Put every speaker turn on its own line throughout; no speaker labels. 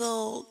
go.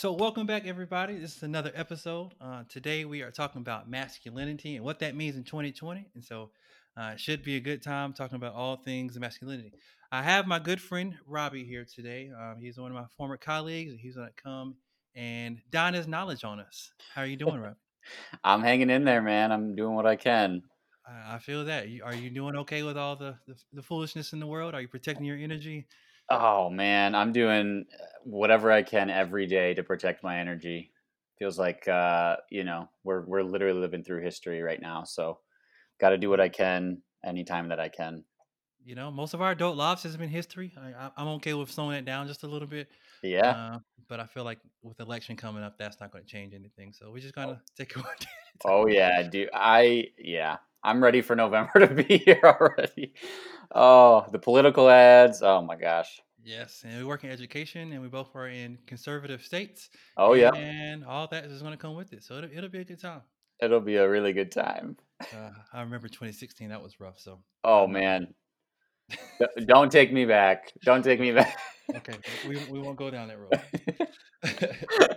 So welcome back, everybody. This is another episode. Uh, today we are talking about masculinity and what that means in 2020. And so uh, it should be a good time talking about all things masculinity. I have my good friend Robbie here today. Um, he's one of my former colleagues. and He's going to come and don his knowledge on us. How are you doing, Robbie?
I'm hanging in there, man. I'm doing what I can.
I I feel that. Are you doing okay with all the, the, the foolishness in the world? Are you protecting your energy?
Oh man, I'm doing uh, whatever I can every day to protect my energy. Feels like uh, you know we're we're literally living through history right now, so got to do what I can anytime that I can.
You know, most of our adult lives has been history. I, I'm okay with slowing it down just a little bit.
Yeah.
Uh, but I feel like with election coming up, that's not going to change anything. So we're just going to take it one day at a time.
Oh yeah, do I? Yeah, I'm ready for November to be here already. Oh, the political ads. Oh my gosh.
Yes, and we work in education, and we both are in conservative states.
Oh yeah,
and all that is going to come with it. So it'll, it'll be a good time.
it'll be a really good time.
Uh, I remember 2016; that was rough. So
Oh man, don't take me back. Don't take me back.
okay, we we won't go down that road.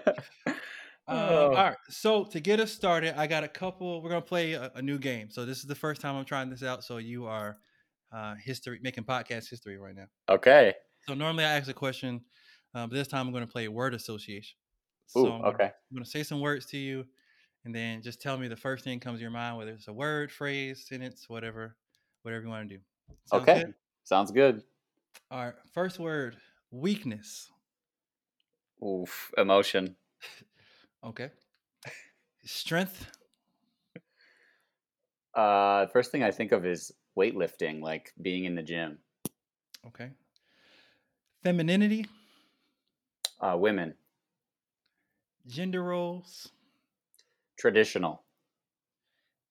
All right. So to get us started, I got a couple. We're gonna play a, a new game. So this is the first time I'm trying this out. So you are uh, history making podcast history right now.
Okay.
So normally I ask a question, uh, but this time I'm going to play word association.
Ooh,
So I'm, gonna-
okay.
I'm going to say some words to you, and then just tell me the first thing comes to your mind, whether it's a word, phrase, sentence, whatever, whatever you want to do. Sound
Okay.
good?
Sounds good.
All right. First word: weakness.
Oof. Emotion.
Okay. Strength.
Uh, first thing I think of is weightlifting, like being in the gym.
Okay. Femininity.
Uh, women.
Gender roles
Traditional.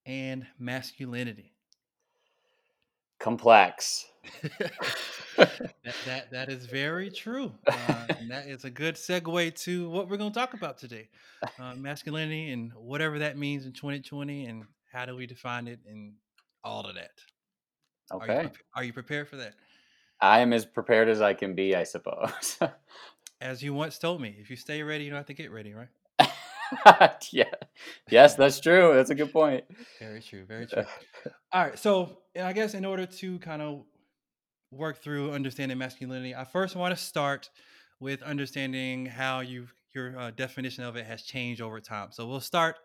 and masculinity.
Complex.
that, that that is very true, uh, and that is a good segue to what we're going to talk about today: uh, masculinity and whatever that means in 2020, and how do we define it, and all of that. Are you,
Okay.
are you prepared for that?
I am as prepared as I can be, I suppose.
As you once told me, if you stay ready, you don't have to get ready, right?
yeah. Yes, that's true. That's a good point.
Very true. Very true. All right. So, I guess in order to kind of work through understanding masculinity, I first want to start with understanding how you your uh, definition of it has changed over time. So we'll start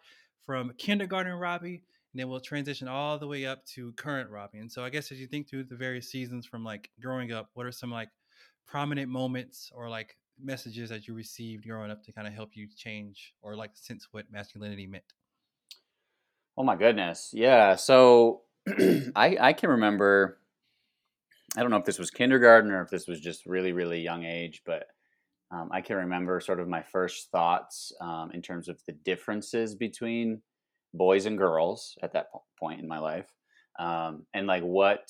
from kindergarten Robbie, and then we'll transition all the way up to current Robbie. And so I guess as you think through the various seasons from like growing up, what are some like prominent moments or like messages that you received growing up to kind of help you change or like sense what masculinity meant?
Oh my goodness. Yeah. So I I can remember I don't know if this was kindergarten or if this was just really, really young age, but um, I can remember sort of my first thoughts um, in terms of the differences between boys and girls at that po- point in my life. Um, and like what,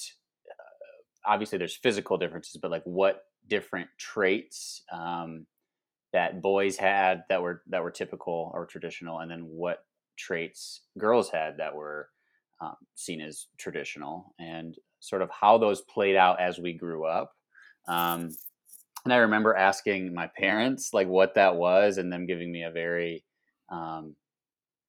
uh, obviously there's physical differences, but like what different traits um, that boys had that were that were typical or traditional, and then what traits girls had that were um, seen as traditional, and sort of how those played out as we grew up. Um, and I remember asking my parents like what that was, and them giving me a very um,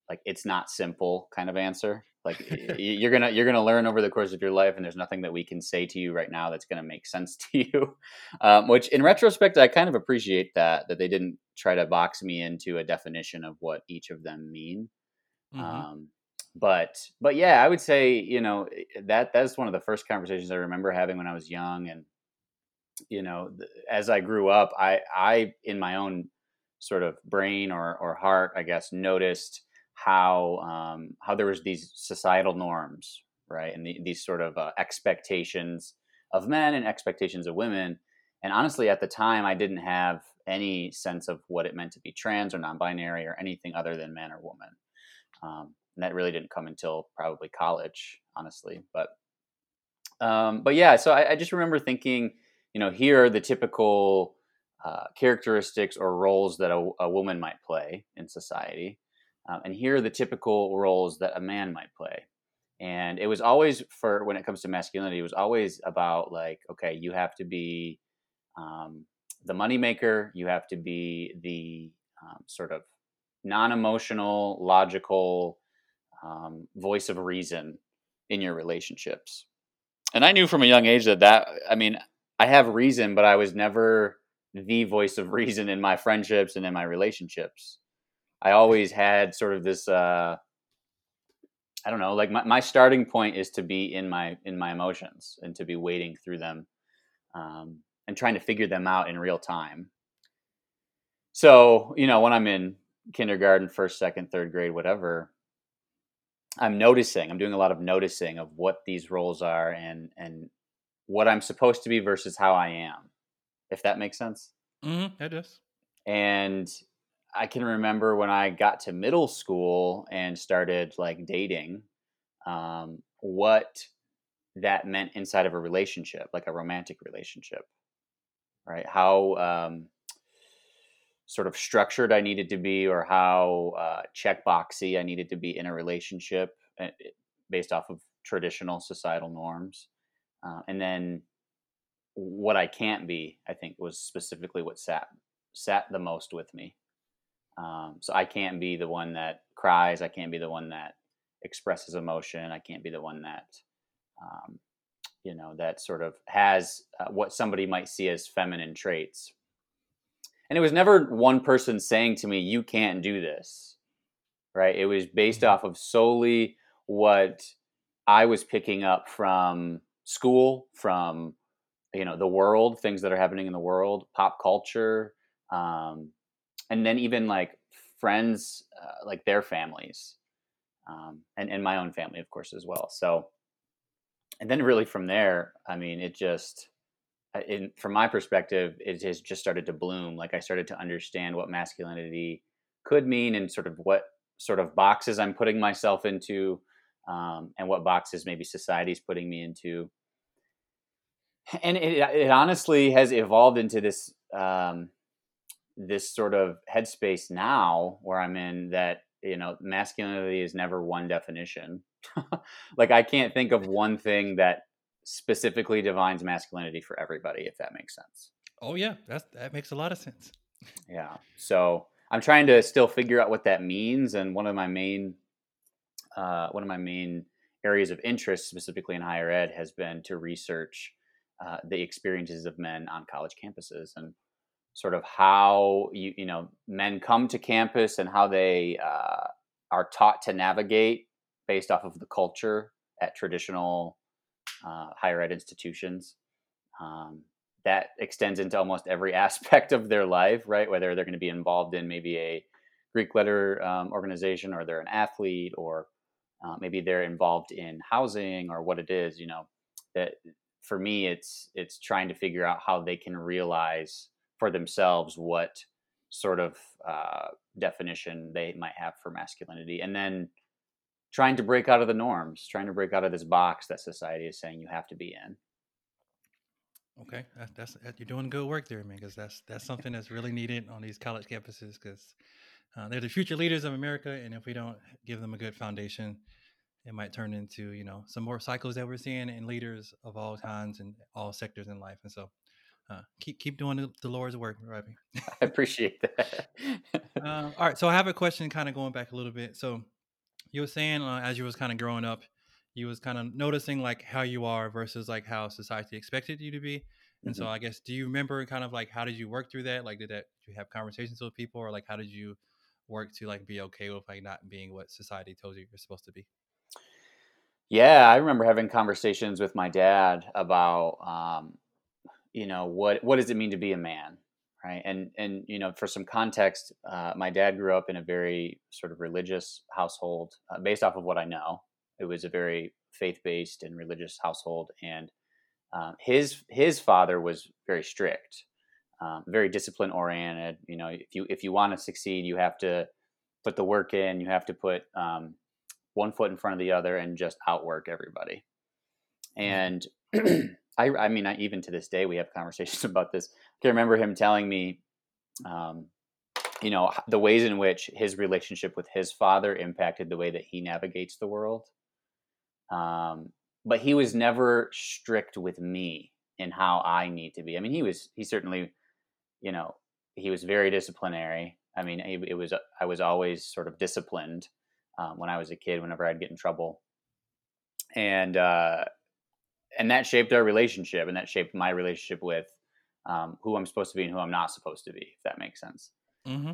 like it's not simple kind of answer. Like you're gonna you're gonna learn over the course of your life, and there's nothing that we can say to you right now that's gonna make sense to you. Um, which, in retrospect, I kind of appreciate that that they didn't try to box me into a definition of what each of them mean.
Mhm.
Um, but but yeah, I would say you know eh, that that's one of the first conversations I remember having when I was young, and you know as I grew up, I I in my own sort of brain or or heart, I guess, noticed how um, how there was these societal norms, right, and the, these sort of uh, expectations of men and expectations of women, And honestly, at the time, I didn't have any sense of what it meant to be trans or non-binary or anything other than man or woman. Um, and that really didn't come until probably college, honestly. But um, but yeah, so I, I, just remember thinking, you know, here are the typical uh, characteristics or roles that a, a, woman might play in society, um, and here are the typical roles that a man might play. And it was always for when it comes to masculinity, it was always about like, okay, you have to be um, the moneymaker, you have to be the um, sort of non-emotional, logical um, voice of reason in your relationships. And I knew from a young age that that I mean, I have reason, but I was never the voice of reason in my friendships and in my relationships. I always had sort of this uh I don't know, like my, my starting point is to be in my in my emotions and to be wading through them um, and trying to figure them out in real time. So, you know, when I'm in kindergarten, first, second, third grade, whatever, I'm noticing, I'm doing a lot of noticing of what these roles are and and what I'm supposed to be versus how I am. If that makes sense.
Mm-hmm, it does.
And I can remember when I got to middle school and started like dating, um, what that meant inside of a relationship, like a romantic relationship, right? How um, sort of structured I needed to be, or how uh, checkboxy I needed to be in a relationship eh, based off of traditional societal norms, uh, and then what I can't be. I think was specifically what sat sat the most with me. Um, so I can't be the one that cries. I can't be the one that expresses emotion. I can't be the one that, um, you know, that sort of has uh, what somebody might see as feminine traits. And it was never one person saying to me, "You can't do this," right? It was based mm-hmm. off of solely what I was picking up from school, from you know the world, things that are happening in the world, pop culture, um, and then even like friends, uh, like their families, um, and and my own family, of course, as well. So, and then really from there, I mean, it just, in from my perspective, it has just started to bloom. Like I started to understand what masculinity could mean, and sort of what sort of boxes I'm putting myself into, um, and what boxes maybe society's putting me into. And it, it honestly has evolved into this um, this sort of headspace now where I'm in that you know masculinity is never one definition. like I can't think of one thing that specifically defines masculinity for everybody if that makes sense.
Oh yeah, that that makes a lot of sense.
yeah. So I'm trying to still figure out what that means and one of my main uh, one of my main areas of interest specifically in higher ed has been to research uh, the experiences of men on college campuses and sort of how you you know men come to campus and how they uh, are taught to navigate based off of the culture at traditional uh, higher ed institutions. Um, that extends into almost every aspect of their life, right? Whether they're going to be involved in maybe a Greek letter um, organization, or they're an athlete, or uh, maybe they're involved in housing, or what it is. You know, that for me, it's it's trying to figure out how they can realize for themselves what sort of uh, definition they might have for masculinity and then trying to break out of the norms trying to break out of this box that society is saying you have to be in
okay that's, that's you're doing good work there man because that's that's something that's really needed on these college campuses because uh, they're the future leaders of america and if we don't give them a good foundation it might turn into you know some more cycles that we're seeing in leaders of all kinds and all sectors in life and so uh, keep keep doing the, the Lord's work, Robbie.
I appreciate that.
uh, all right, so I have a question, kind of going back a little bit. So you were saying uh, as you was kind of growing up, you was kind of noticing like how you are versus like how society expected you to be. And mm-hmm. so I guess do you remember kind of like how did you work through that? Like did that did you have conversations with people or like how did you work to like be okay with like not being what society tells you you're supposed to be?
Yeah, I remember having conversations with my dad about um, you know what what does it mean to be a man right and and you know for some context uh, my dad grew up in a very sort of religious household uh, based off of what i know it was a very faith-based and religious household and uh, his his father was very strict, um, very discipline oriented. You know, if you if you want to succeed, you have to put the work in. You have to put um, one foot in front of the other and just outwork everybody. And I, I mean, I, even to this day, we have conversations about this. Can remember him telling me, um, you know, the ways in which his relationship with his father impacted the way that he navigates the world. Um, but he was never strict with me in how I need to be. I mean, he was, he certainly, you know, he was very disciplinary. I mean, it, it was, I was always sort of disciplined um, when I was a kid, whenever I'd get in trouble. And, uh, and that shaped our relationship and that shaped my relationship with um, who I'm supposed to be and who I'm not supposed to be, if that makes sense. Mm-hmm.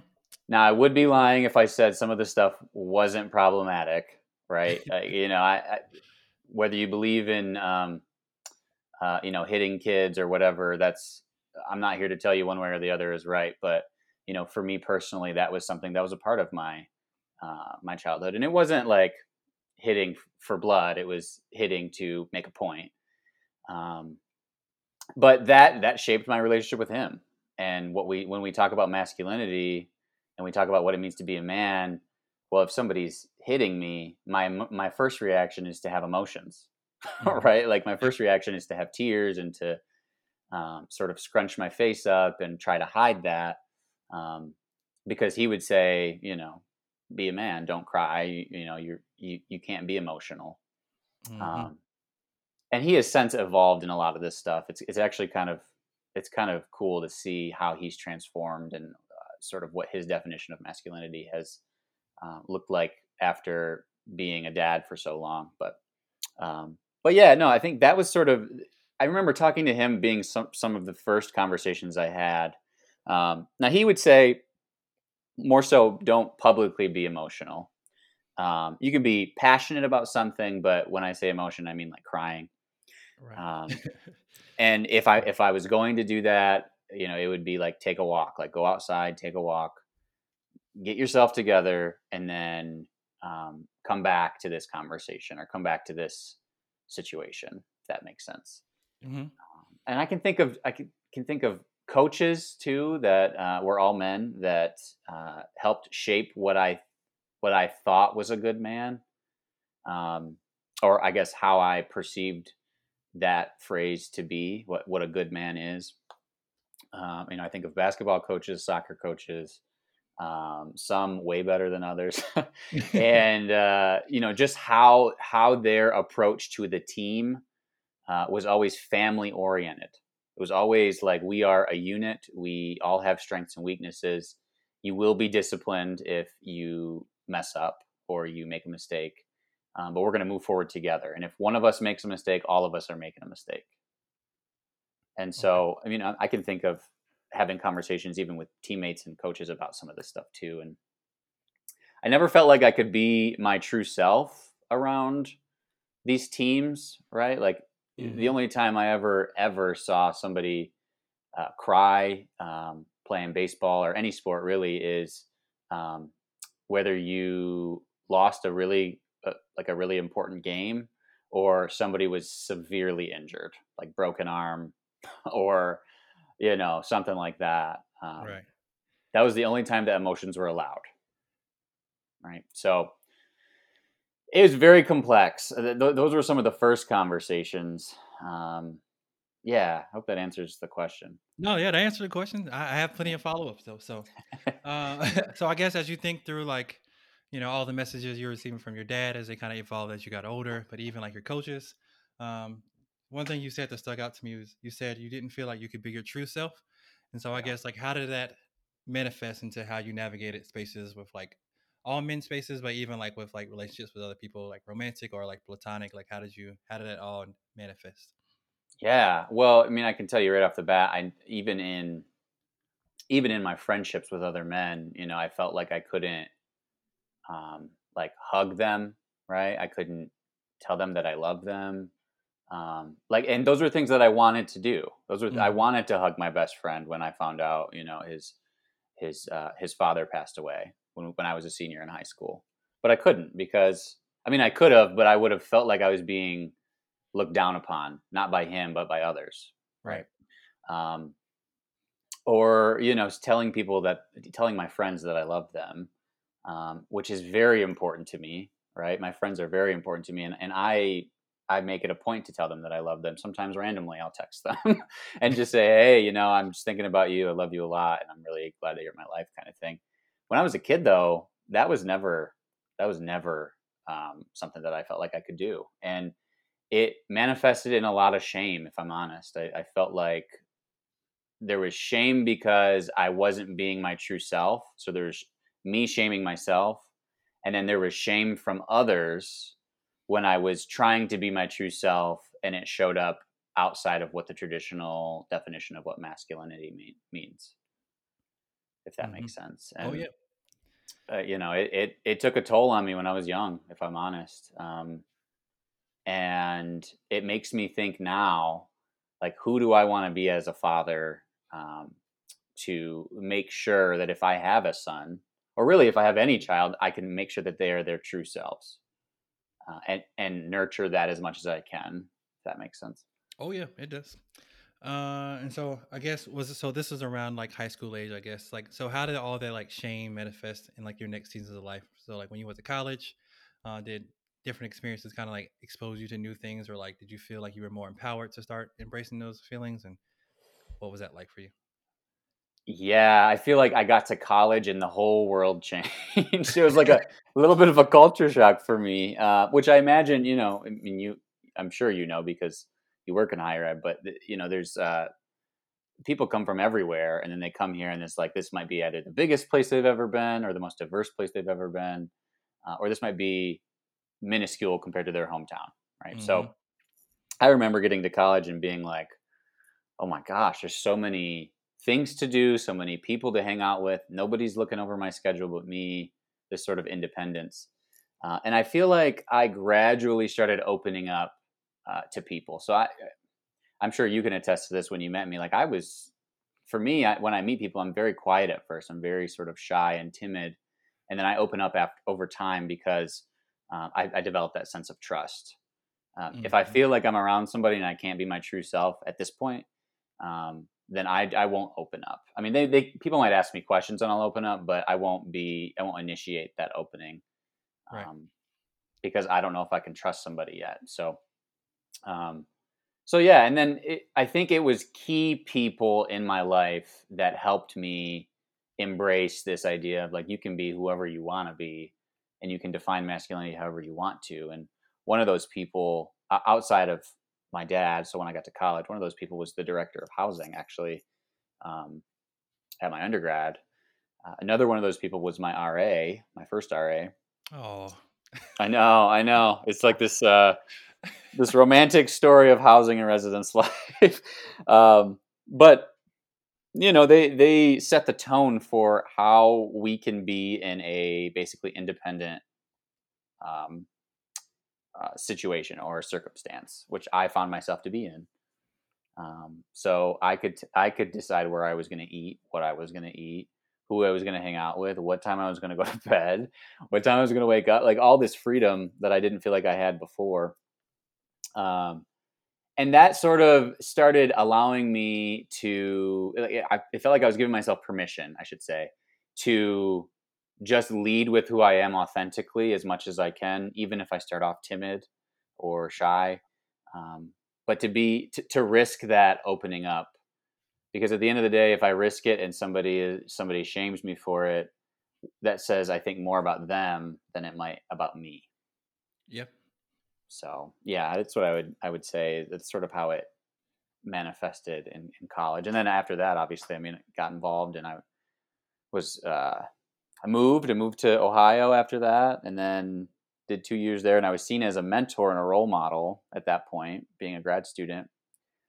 Now, I would be lying if I said some of the stuff wasn't problematic, right? uh, you know, I, I, whether you believe in, um, uh, you know, hitting kids or whatever, that's, I'm not here to tell you one way or the other is right. But, you know, for me personally, that was something that was a part of my, uh, my childhood. And it wasn't like hitting for blood, it was hitting to make a point. Um, but that that shaped my relationship with him. And what we when we talk about masculinity and we talk about what it means to be a man, well, if somebody's hitting me, my my first reaction is to have emotions, mm-hmm. right? Like my first reaction is to have tears and to um, sort of scrunch my face up and try to hide that, um, because he would say, you know, be a man, don't cry. You, you know, you're you you can't be emotional. Mm-hmm. Um, and he has since evolved in a lot of this stuff. It's it's actually kind of it's kind of cool to see how he's transformed and uh, sort of what his definition of masculinity has uh, looked like after being a dad for so long. But um, but yeah, no, I think that was sort of. I remember talking to him being some some of the first conversations I had. Um, now he would say more so, don't publicly be emotional. Um, you can be passionate about something, but when I say emotion, I mean like crying. Right. Um, and if I if I was going to do that, you know, it would be like take a walk, like go outside, take a walk, get yourself together, and then um, come back to this conversation or come back to this situation. If that makes sense. Mm-hmm. Um, and I can think of I can, can think of coaches too that uh, were all men that uh, helped shape what I what I thought was a good man, um, or I guess how I perceived that phrase to be, what what a good man is. Um, you know, I think of basketball coaches, soccer coaches, um, some way better than others, and uh, you know, just how how their approach to the team uh, was always family oriented. It was always like we are a unit. We all have strengths and weaknesses. You will be disciplined if you mess up or you make a mistake um, but we're going to move forward together. And if one of us makes a mistake, all of us are making a mistake. And so. I mean, I, I can think of having conversations even with teammates and coaches about some of this stuff too. And I never felt like I could be my true self around these teams, right? Like mm-hmm. the only time I ever ever saw somebody uh, cry um, playing baseball or any sport really is um, whether you lost a really a, like a really important game or somebody was severely injured like broken arm or you know something like that um, right. that was the only time that emotions were allowed. Right? So it was very complex. Th- those were some of the first conversations um, yeah i hope that answers the question.
No yeah to answer the question i, I have plenty of follow-ups though so uh, so i guess as you think through like you know all the messages you're receiving from your dad as they kind of evolved as you got older but even like your coaches um, one thing you said that stuck out to me was you said you didn't feel like you could be your true self and so i guess like how did that manifest into how you navigated spaces with like all men spaces but even like with like relationships with other people like romantic or like platonic? Like how did you how did it all manifest?
Yeah well i mean i can tell you right off the bat i even in even in my friendships with other men you know i felt like i couldn't um, like hug them, right? I couldn't tell them that I love them. Um, like, and those were things that I wanted to do. Those were, mm-hmm. I wanted to hug my best friend when I found out, you know, his, his, uh, his father passed away when, when I was a senior in high school, but I couldn't because I mean, I could have, but I would have felt like I was being looked down upon, not by him, but by others.
Right.
Um, or you know, telling people that, telling my friends that I love them, um, which is very important to me. Right. My friends are very important to me, and and I I make it a point to tell them that I love them. Sometimes randomly, I'll text them and just say, "Hey, you know, I'm just thinking about you. I love you a lot, and I'm really glad that you're my life," kind of thing. When I was a kid, though, that was never that was never um, something that I felt like I could do, and it manifested in a lot of shame. If I'm honest, I, I felt like there was shame because I wasn't being my true self. So there's me shaming myself, and then there was shame from others when I was trying to be my true self and it showed up outside of what the traditional definition of what masculinity mean, means. If that mm-hmm. makes sense.
And, oh yeah.
Uh, you know, it, it, it took a toll on me when I was young, if I'm honest. Um, and it makes me think now, like, who do I want to be as a father um, to make sure that if I have a son, or really if I have any child, I can make sure that they are their true selves uh, and and nurture that as much as I can. If that makes sense.
Oh yeah, it does. Uh, and so I guess was so this is around like high school age, I guess. Like, so how did all that like shame manifest in like your next seasons of life? So like when you went to college, uh, did different experiences kind of like expose you to new things, or like did you feel like you were more empowered to start embracing those feelings? And what was that like for you?
Yeah, I feel like I got to college and the whole world changed. it was like a little bit of a culture shock for me, uh, which I imagine, you know, I mean, you, I'm sure you know because you work in higher ed, but you know, there's uh, people come from everywhere, and then they come here, and it's like this might be either the biggest place they've ever been, or the most diverse place they've ever been, uh, or this might be minuscule compared to their hometown, right? Mm-hmm. So, I remember getting to college and being like, "Oh my gosh, there's so many." Things to do, so many people to hang out with. Nobody's looking over my schedule but me. This sort of independence, uh, and I feel like I gradually started opening up uh, to people. So I, I'm sure you can attest to this. When you met me, like I was, for me, I, when I meet people, I'm very quiet at first. I'm very sort of shy and timid, and then I open up after, over time because uh, I, I develop that sense of trust. mm-hmm. If I mm-hmm. feel like I'm around somebody and I can't be my true self at this point, um, then I, I won't open up. I mean, they, they people might ask me questions and I'll open up, but I won't be I won't initiate that opening, right. um, because I don't know if I can trust somebody yet. So, um, so yeah, and then it, I think it was key people in my life that helped me embrace this idea of like you can be whoever you want to be, and you can define masculinity however you want to. And one of those people outside of my dad. So when I got to college, one of those people was the director of housing, actually, um, at my undergrad. Uh, another one of those people was my RA, my first RA.
Oh,
I know, I know. It's like this uh, this romantic story of housing and residence life. um, but you know, they they set the tone for how we can be in a basically independent um, uh, situation or circumstance, which I found myself to be in. Um, so I could I could decide where I was going to eat, what I was going to eat, who I was going to hang out with, what time I was going to go to bed, what time I was going to wake up, like all this freedom that I didn't feel like I had before. Um, and that sort of started allowing me to. I, it felt like I was giving myself permission, I should say, to just lead with who I am authentically as much as I can, even if I start off timid or shy. Um, but to be to, to risk that opening up, because at the end of the day, if I risk it and somebody somebody shames me for it, that says I think more about them than it might about me.
Yep.
So yeah, that's what I would I would say. That's sort of how it manifested in, in college, and then after that, obviously, I mean, got involved, and I was uh, I moved. I moved to Ohio after that, and then did two years there. And I was seen as a mentor and a role model at that point, being a grad student.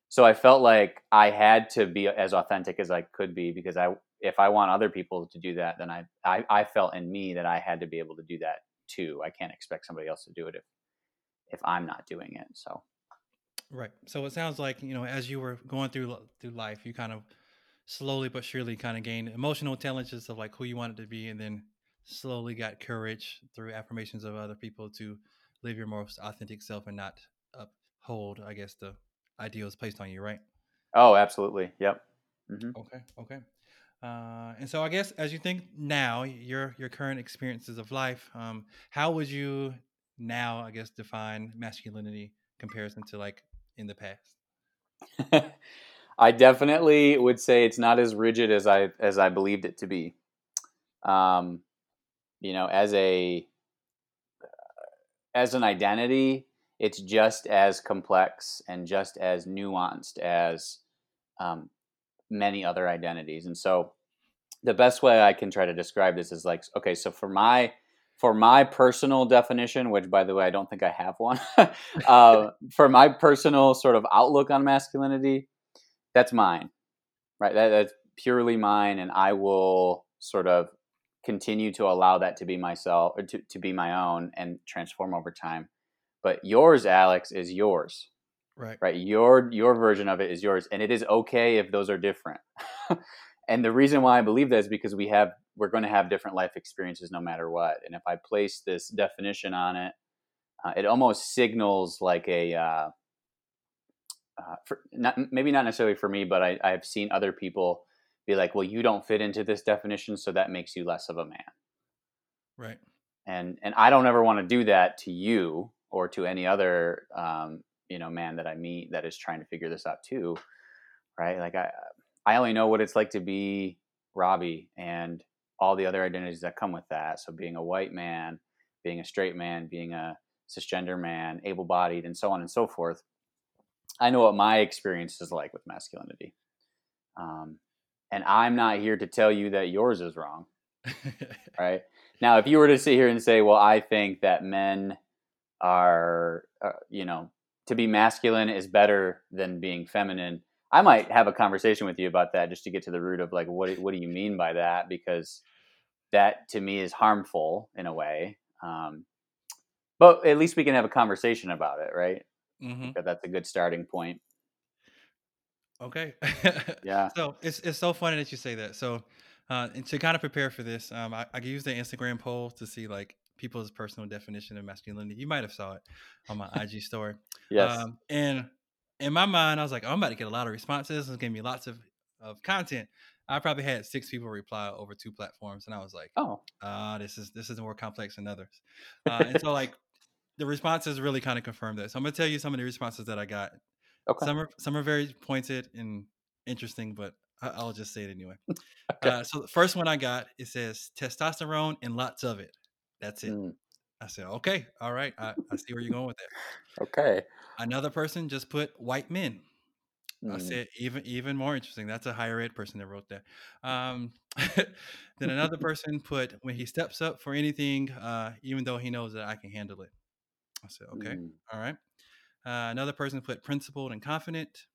So I felt like I had to be as authentic as I could be because I, if I want other people to do that, then I, I, I felt in me that I had to be able to do that too. I can't expect somebody else to do it if, if I'm not doing it. So.
Right. So it sounds like you know, as you were going through through life, you kind of slowly but surely kind of gained emotional intelligence of like who you wanted to be and then slowly got courage through affirmations of other people to live your most authentic self and not uphold I guess, the ideals placed on you, right?
Oh, absolutely. Yep. Mm-hmm.
Okay. Okay. Uh, and so I guess as you think now, your your current experiences of life, um, how would you now, I guess, define masculinity comparison to like in the past?
I definitely would say it's not as rigid as I as I believed it to be. Um, you know, as a as an identity, it's just as complex and just as nuanced as um, many other identities. And so the best way I can try to describe this is like, okay, so for my for my personal definition, which by the way I don't think I have one, uh, for my personal sort of outlook on masculinity, that's mine, right? That, that's purely mine, and I will sort of continue to allow that to be myself or to, to be my own and transform over time. But yours, Alex, is yours.
Right.
Right. Your your version of it is yours. And it is okay if those are different. and the reason why I believe that is because we have we're going to have different life experiences no matter what. And if I place this definition on it, uh, it almost signals like a uh, uh, for, not, maybe not necessarily for me, but I, I've seen other people be like, well, you don't fit into this definition, so that makes you less of a man.
Right.
And and I don't ever want to do that to you or to any other um, you know man that I meet that is trying to figure this out too, right? Like I I only know what it's like to be Robbie and all the other identities that come with that. So being a white man, being a straight man, being a cisgender man, able-bodied, and so on and so forth. I know what my experience is like with masculinity. Um, and I'm not here to tell you that yours is wrong. right? Now, if you were to sit here and say, well, I think that men are, uh, you know, to be masculine is better than being feminine, I might have a conversation with you about that just to get to the root of like, what, what do you mean by that? Because that to me is harmful in a way. Um, but at least we can have a conversation about it, right?
Hmm
That's a good starting point.
Okay.
Yeah.
so it's it's so funny that you say that. So, uh, and to kind of prepare for this, um, I, I used the Instagram poll to see like people's personal definition of masculinity. You might have saw it on my IG story.
Yes.
Um, and in my mind, I was like, oh, I'm about to get a lot of responses. It's gonna be lots of of content. I probably had six people reply over two platforms, and I was like,
Oh.
ah, this is this is more complex than others. Uh, and so like the responses really kind of confirm that. So I'm gonna tell you some of the responses that I got.
Okay.
Some are some are very pointed and interesting, but I, I'll just say it anyway.
Okay.
Uh, so the first one I got it says testosterone and lots of it. That's it.
Mm,
I said, okay, all right, I, I see where you're going with that.
okay.
Another person just put white men. I
Mm,
said even even more interesting. That's a higher ed person that wrote that. Um, then another person put when he steps up for anything, uh, even though he knows that I can handle it. I said, okay,
mm,
all right. Uh, another person put principled and confident.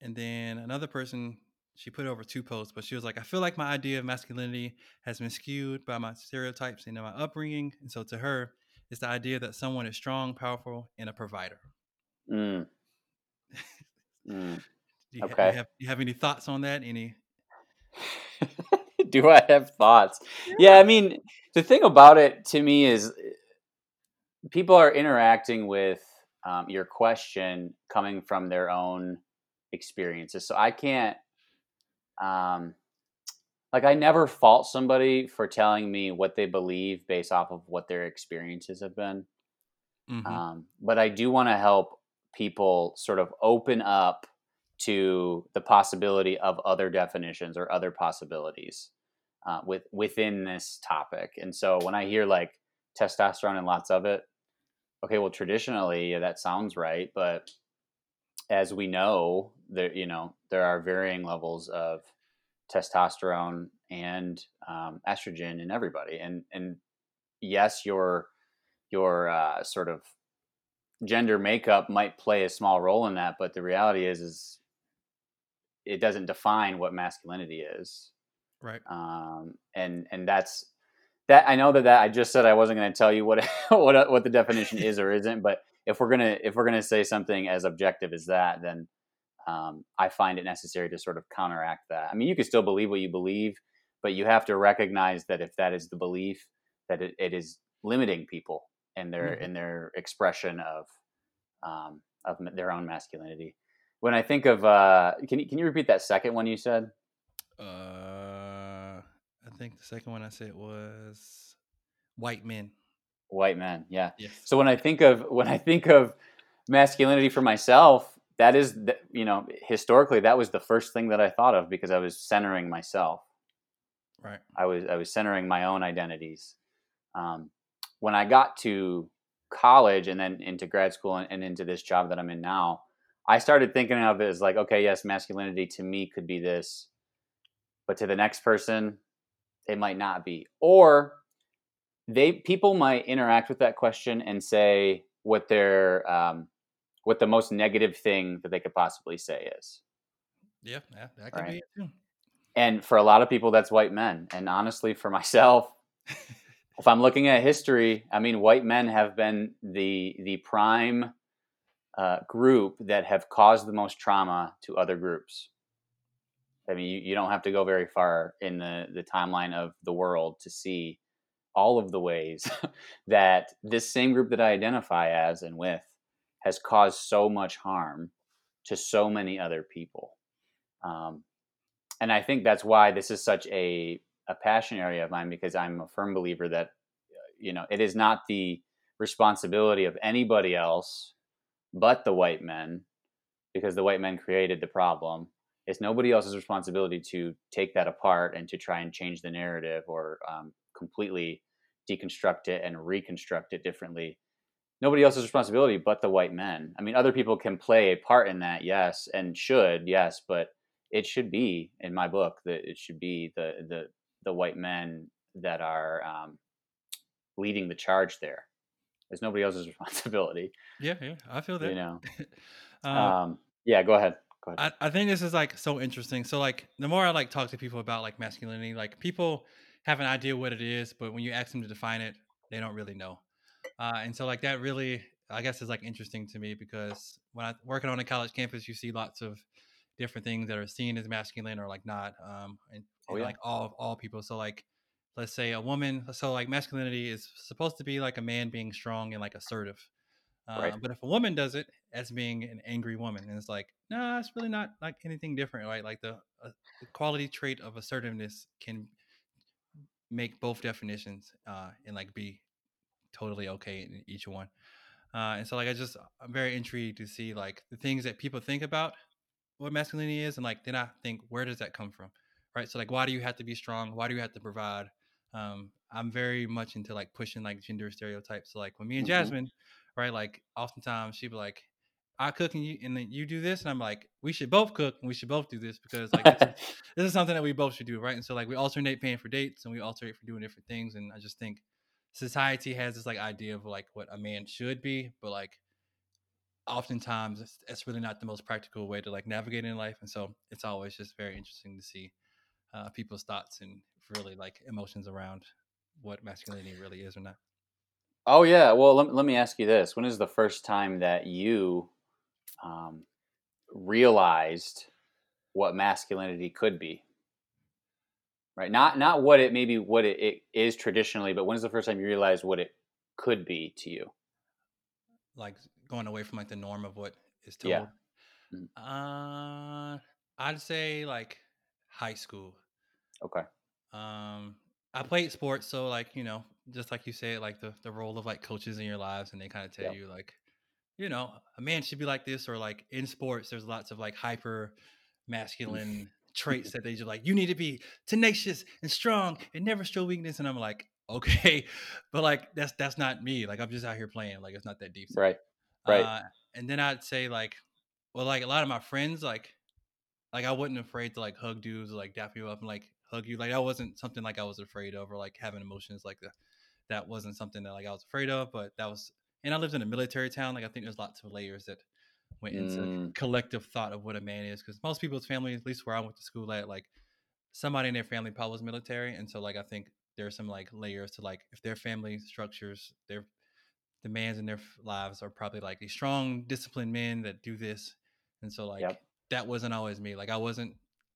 And then another person, she put over two posts, but she was like, I feel like my idea of masculinity has been skewed by my stereotypes and my upbringing. And so to her, it's the idea that someone is strong, powerful, and a provider.
mm, mm.
Do you, ha-
Okay.
you have you have any thoughts on that? Any?
Do I have thoughts? Yeah, I mean, the thing about it to me is eh, people are interacting with um, your question coming from their own experiences. So I can't, um, like, I never fault somebody for telling me what they believe based off of what their experiences have been.
Mhm.
Um, but I do want to help people sort of open up to the possibility of other definitions or other possibilities uh, with within this topic. And so when I hear like testosterone and lots of it, okay, well traditionally yeah, that sounds right, but as we know, there you know there are varying levels of testosterone and um, estrogen in everybody, and and yes, your your uh, sort of gender makeup might play a small role in that, but the reality is is it doesn't define what masculinity is
Right.
um, and and that's that. I know that that I just said I wasn't going to tell you what what what the definition is or isn't, but if we're gonna if we're gonna say something as objective as that, then um, I find it necessary to sort of counteract that. I mean, you can still believe what you believe, but you have to recognize that if that is the belief, that it, it is limiting people in their
Mhm.
in their expression of um, of their own masculinity. When I think of, uh, can you can you repeat that second one you said?
Uh, I think the second one I said was white men.
White men, yeah.
Yes.
So when I think of when I think of masculinity for myself, that is, you know, historically that was the first thing that I thought of because I was centering myself.
Right.
I was I was centering my own identities. Um, when I got to college and then into grad school and, and into this job that I'm in now, I started thinking of it as like, okay, yes, masculinity to me could be this, but to the next person, it might not be. Or they people might interact with that question and say what their um, what the most negative thing that they could possibly say is.
Yeah, yeah that could right? be it too.
And for a lot of people, that's white men. And honestly, for myself, if I'm looking at history, I mean, white men have been the the prime uh, group that have caused the most trauma to other groups. I mean, you, you don't have to go very far in the, the timeline of the world to see all of the ways that this same group that I identify as and with has caused so much harm to so many other people. Um, and I think that's why this is such a, a passion area of mine because I'm a firm believer that, you know, it is not the responsibility of anybody else but the white men because the white men created the problem. It's nobody else's responsibility to take that apart and to try and change the narrative or um, completely deconstruct it and reconstruct it differently nobody else's responsibility but the white men. I mean, other people can play a part in that, yes, and should, yes, but it should be in my book that it should be the the the white men that are um, leading the charge there. It's nobody else's responsibility.
Yeah, yeah, I feel that.
You know. um, um, yeah, go
ahead. I, I think this is like so interesting. So like the more I like talk to people about like masculinity, like people have an idea what it is, but when you ask them to define it, they don't really know. Uh, and so like that really, I guess, is like interesting to me because when I working on a college campus, you see lots of different things that are seen as masculine or like not, um, and, oh, yeah. like all all people. So like, let's say a woman. So like masculinity is supposed to be like a man being strong and like assertive. Uh, right. But if a woman does it as being an angry woman, and it's like, no, nah, it's really not like anything different, right? Like the, uh, the quality trait of assertiveness can make both definitions uh, and like be totally okay in each one. Uh, and so like I just I'm very intrigued to see like the things that people think about what masculinity is and like then I think where does that come from? Right. So like why do you have to be strong? Why do you have to provide? Um, I'm very much into like pushing like gender stereotypes. So like when me and mm-hmm. Jasmine, right, like oftentimes she'd be like, I cook and you and then you do this, and I'm like, we should both cook and we should both do this because like this, is, this is something that we both should do, right? And so like we alternate paying for dates and we alternate for doing different things, and I just think society has this like idea of like what a man should be, but like oftentimes it's, it's really not the most practical way to like navigate in life. And so it's always just very interesting to see uh, people's thoughts and really like emotions around what masculinity really is or not.
Oh yeah. Well, let, let me ask you this: When is the first time that you um, realized what masculinity could be? right? Not not what it maybe what it, it is traditionally, but when's the first time you realized what it could be to you?
Like going away from like the norm of what is told. Yeah. Mm-hmm. Uh, I'd say like high school.
Okay.
Um, I played sports, so like you know, just like you say, like the the role of like coaches in your lives, and they kind of tell yep. you like, you know, a man should be like this, or like in sports, there's lots of like hyper masculine traits that they just like you need to be tenacious and strong and never show weakness. And i'm like okay. But like that's that's not me like i'm just out here playing like it's not that deep
right right.
uh, and then i'd say like well like a lot of my friends like like i wasn't afraid to like hug dudes or like dap you up and like hug you like that wasn't something like i was afraid of or like having emotions like that that wasn't something that like i was afraid of but that was and i lived in a military town like i think there's lots of layers that went into mm. collective thought of what a man is because most people's family at least where i went to school at like somebody in their family probably was military and so like i think there's some like layers to like if their family structures their the mans in their lives are probably like these strong disciplined men that do this and so like yep. that wasn't always me like i wasn't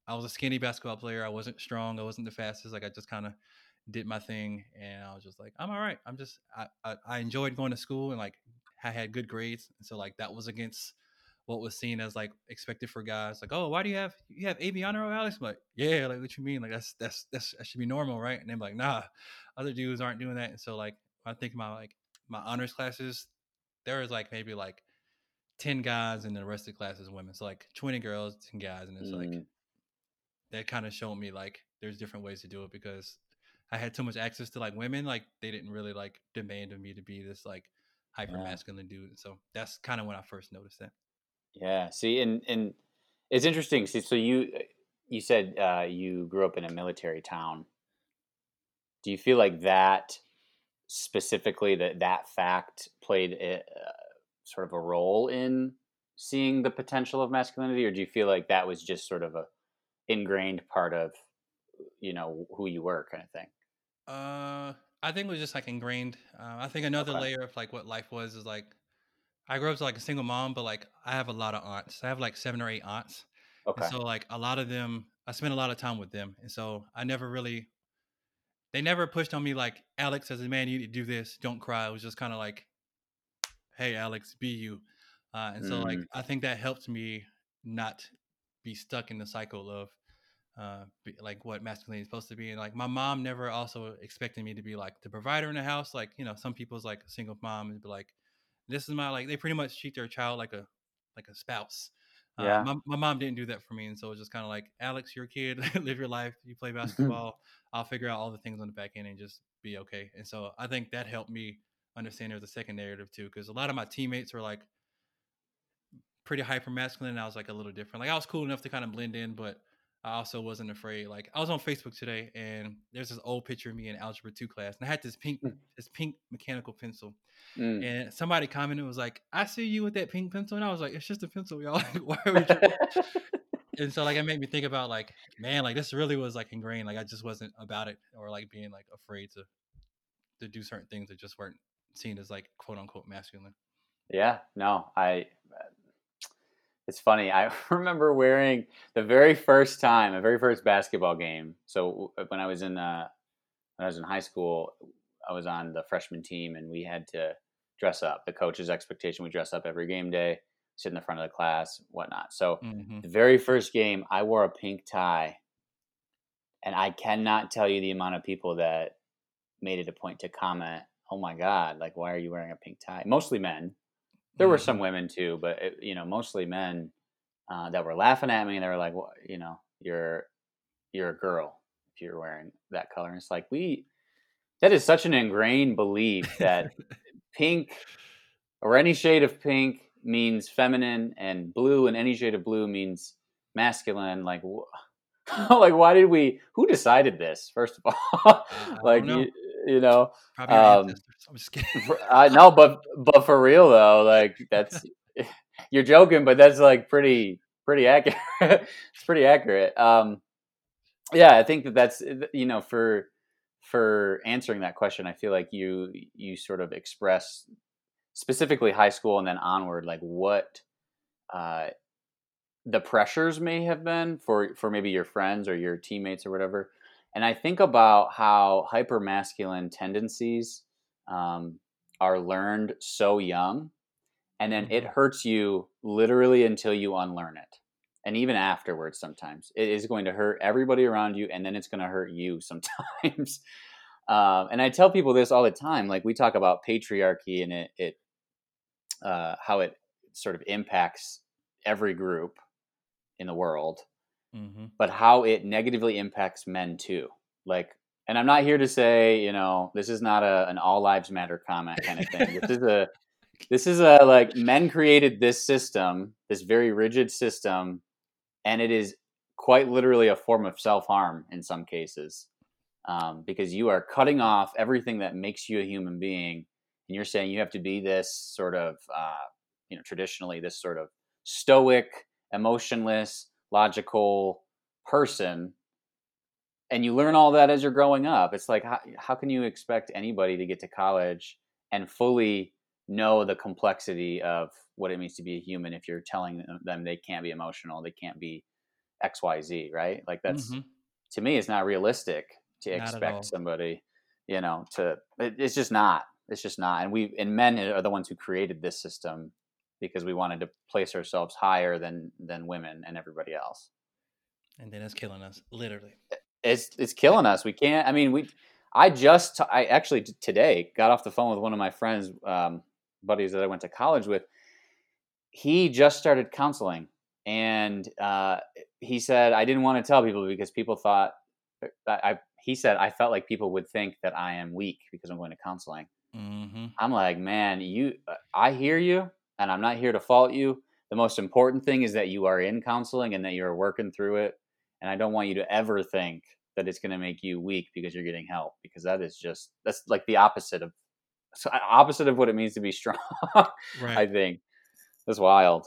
i was a skinny basketball player i wasn't strong i wasn't the fastest like i just kind of did my thing and i was just like i'm all right i'm just I, I, I enjoyed going to school and like I had good grades, and so like that was against what was seen as like expected for guys. Like, oh, why do you have you have AB honor roll, Alex? I'm like, yeah, like what you mean? Like that's that's that's that should be normal, right? And they're like, nah, other dudes aren't doing that. And so like I think my like my honors classes, there was like maybe like ten guys, and the rest of the class is women. So like twenty girls, ten guys, and it's mm. like that kind of showed me like there's different ways to do it because I had too much access to like women, like they didn't really like demand of me to be this like hyper masculine yeah. dude. So that's kind of when I first noticed that.
Yeah. See, and and it's interesting. See, so you you said uh, you grew up in a military town. Do you feel like that specifically that that fact played a, uh, sort of a role in seeing the potential of masculinity, or do you feel like that was just sort of a ingrained part of you know who you were, kind of thing?
Uh, I think it was just like ingrained. Uh, I think another okay. layer of like what life was is like I grew up as like a single mom, but like I have a lot of aunts. I have like seven or eight aunts. Okay. And so like a lot of them, I spent a lot of time with them, and so I never really, they never pushed on me like Alex as a man, you need to do this. Don't cry. It was just kind of like, hey Alex, be you. Uh, and so like mm. I think that helped me not be stuck in the cycle of uh, like what masculinity is supposed to be. And like my mom never also expected me to be like the provider in the house. Like, you know, some people's like single mom and be like, this is my, like, they pretty much treat their child like a, like a spouse. Uh, yeah. Uh, my, my mom didn't do that for me. And so it was just kind of like, Alex, you're a kid, live your life. You play basketball. I'll figure out all the things on the back end and just be okay. And so I think that helped me understand there's a second narrative too. Cause a lot of my teammates were like pretty hyper masculine. And I was like a little different. Like I was cool enough to kind of blend in, but I also wasn't afraid. Like I was on Facebook today, and there's this old picture of me in algebra two class, and I had this pink, mm. this pink mechanical pencil, mm. and somebody commented was like, "I see you with that pink pencil," and I was like, "It's just a pencil, y'all. Why are we?" and so like it made me think about like, man, like this really was like ingrained. Like I just wasn't about it, or like being like afraid to to do certain things that just weren't seen as like quote unquote masculine.
Yeah, no, I it's funny. I remember wearing the very first time, the very first basketball game. So when I was in uh, when I was in high school, I was on the freshman team, and we had to dress up. The coach's expectation we dress up every game day, sit in the front of the class, whatnot. So mm-hmm. the very first game, I wore a pink tie, and I cannot tell you the amount of people that made it a point to comment, "Oh my god, like why are you wearing a pink tie?" Mostly men there mm-hmm. were some women too, but it, you know, mostly men uh, that were laughing at me and they were like, well, you know, you're you're a girl if you're wearing that color. And it's like we that is such an ingrained belief that pink or any shade of pink means feminine and blue and any shade of blue means masculine like like why did we who decided this first of all like you, you know. Um, I'm just kidding. I know, but but for real though, like that's you're joking, but that's like pretty pretty accurate. it's pretty accurate. Um, yeah, I think that that's you know for for answering that question, I feel like you you sort of express specifically high school and then onward, like what uh, the pressures may have been for for maybe your friends or your teammates or whatever and I think about how hyper masculine tendencies um, are learned so young, and then it mm-hmm. hurts you literally until you unlearn it. And even afterwards, sometimes it is going to hurt everybody around you, and then it's going to hurt you sometimes. um, and I tell people this all the time. Like we talk about patriarchy and it, it uh, how it sort of impacts every group in the world mm-hmm. but how it negatively impacts men too. Like, and I'm not here to say, you know, this is not a an all lives matter comment kind of thing. this is a this is a like men created this system, this very rigid system, and it is quite literally a form of self harm in some cases. Um, because you are cutting off everything that makes you a human being, and you're saying you have to be this sort of, uh, you know, traditionally this sort of stoic, emotionless, logical person and you learn all that as you're growing up it's like how, how can you expect anybody to get to college and fully know the complexity of what it means to be a human if you're telling them they can't be emotional they can't be xyz right like that's mm-hmm. to me it's not realistic to not expect somebody you know to it, it's just not It's just not. And we and men are the ones who created this system because we wanted to place ourselves higher than than women and everybody else.
And then it's killing us, literally.
It's it's killing us. We can't. I mean, we. I just I actually today got off the phone with one of my friends, um, buddies that I went to college with. He just started counseling, and uh, he said I didn't want to tell people because people thought I, I. He said I felt like people would think that I am weak because I'm going to counseling. Mm-hmm. I'm like, man, you. Uh, I hear you, and I'm not here to fault you. The most important thing is that you are in counseling and that you're working through it. And I don't want you to ever think that it's going to make you weak because you're getting help because that is just that's like the opposite of opposite of what it means to be strong. right. I think that's wild.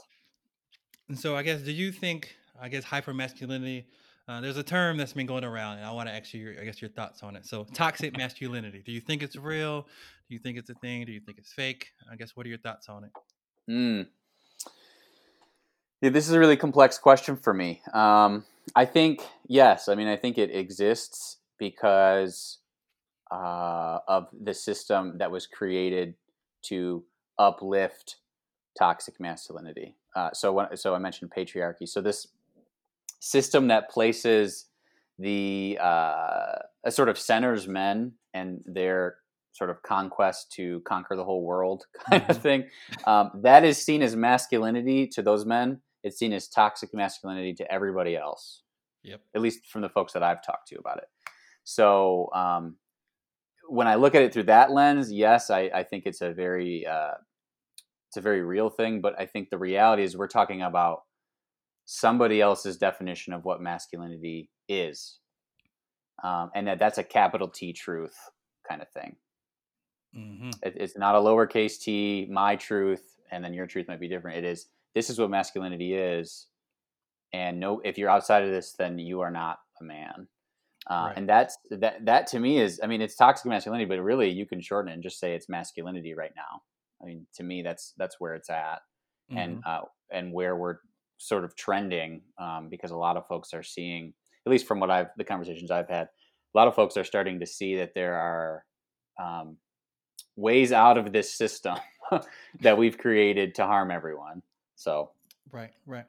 And so, I guess, do you think? I guess hyper masculinity. Uh, there's a term that's been going around, and I want to ask you, I guess, your thoughts on it. So, toxic masculinity. Do you think it's real? Do you think it's a thing? Do you think it's fake? I guess, what are your thoughts on it? Mm.
Yeah, this is a really complex question for me. Um, I think yes. I mean, I think it exists because uh, of the system that was created to uplift toxic masculinity. Uh, so, when, so I mentioned patriarchy. So this system that places the uh, sort of centers men and their sort of conquest to conquer the whole world kind of mm-hmm. thing. Um, that is seen as masculinity to those men. It's seen as toxic masculinity to everybody else.
Yep.
At least from the folks that I've talked to about it. So um, when I look at it through that lens, yes, I, I think it's a very uh, it's a very real thing. But I think the reality is we're talking about somebody else's definition of what masculinity is, um, and that that's a capital T truth kind of thing. Mm-hmm. It, it's not a lowercase t, my truth, and then your truth might be different. It is this is what masculinity is, and no, if you're outside of this, then you are not a man. Uh, right. And that's that. That to me is, I mean, it's toxic masculinity, but really you can shorten it and just say it's masculinity right now. I mean, to me, that's that's where it's at, mm-hmm. and uh, and where we're sort of trending um, because a lot of folks are seeing, at least from what I've the conversations I've had, a lot of folks are starting to see that there are um, ways out of this system that we've created to harm everyone. So
right, right.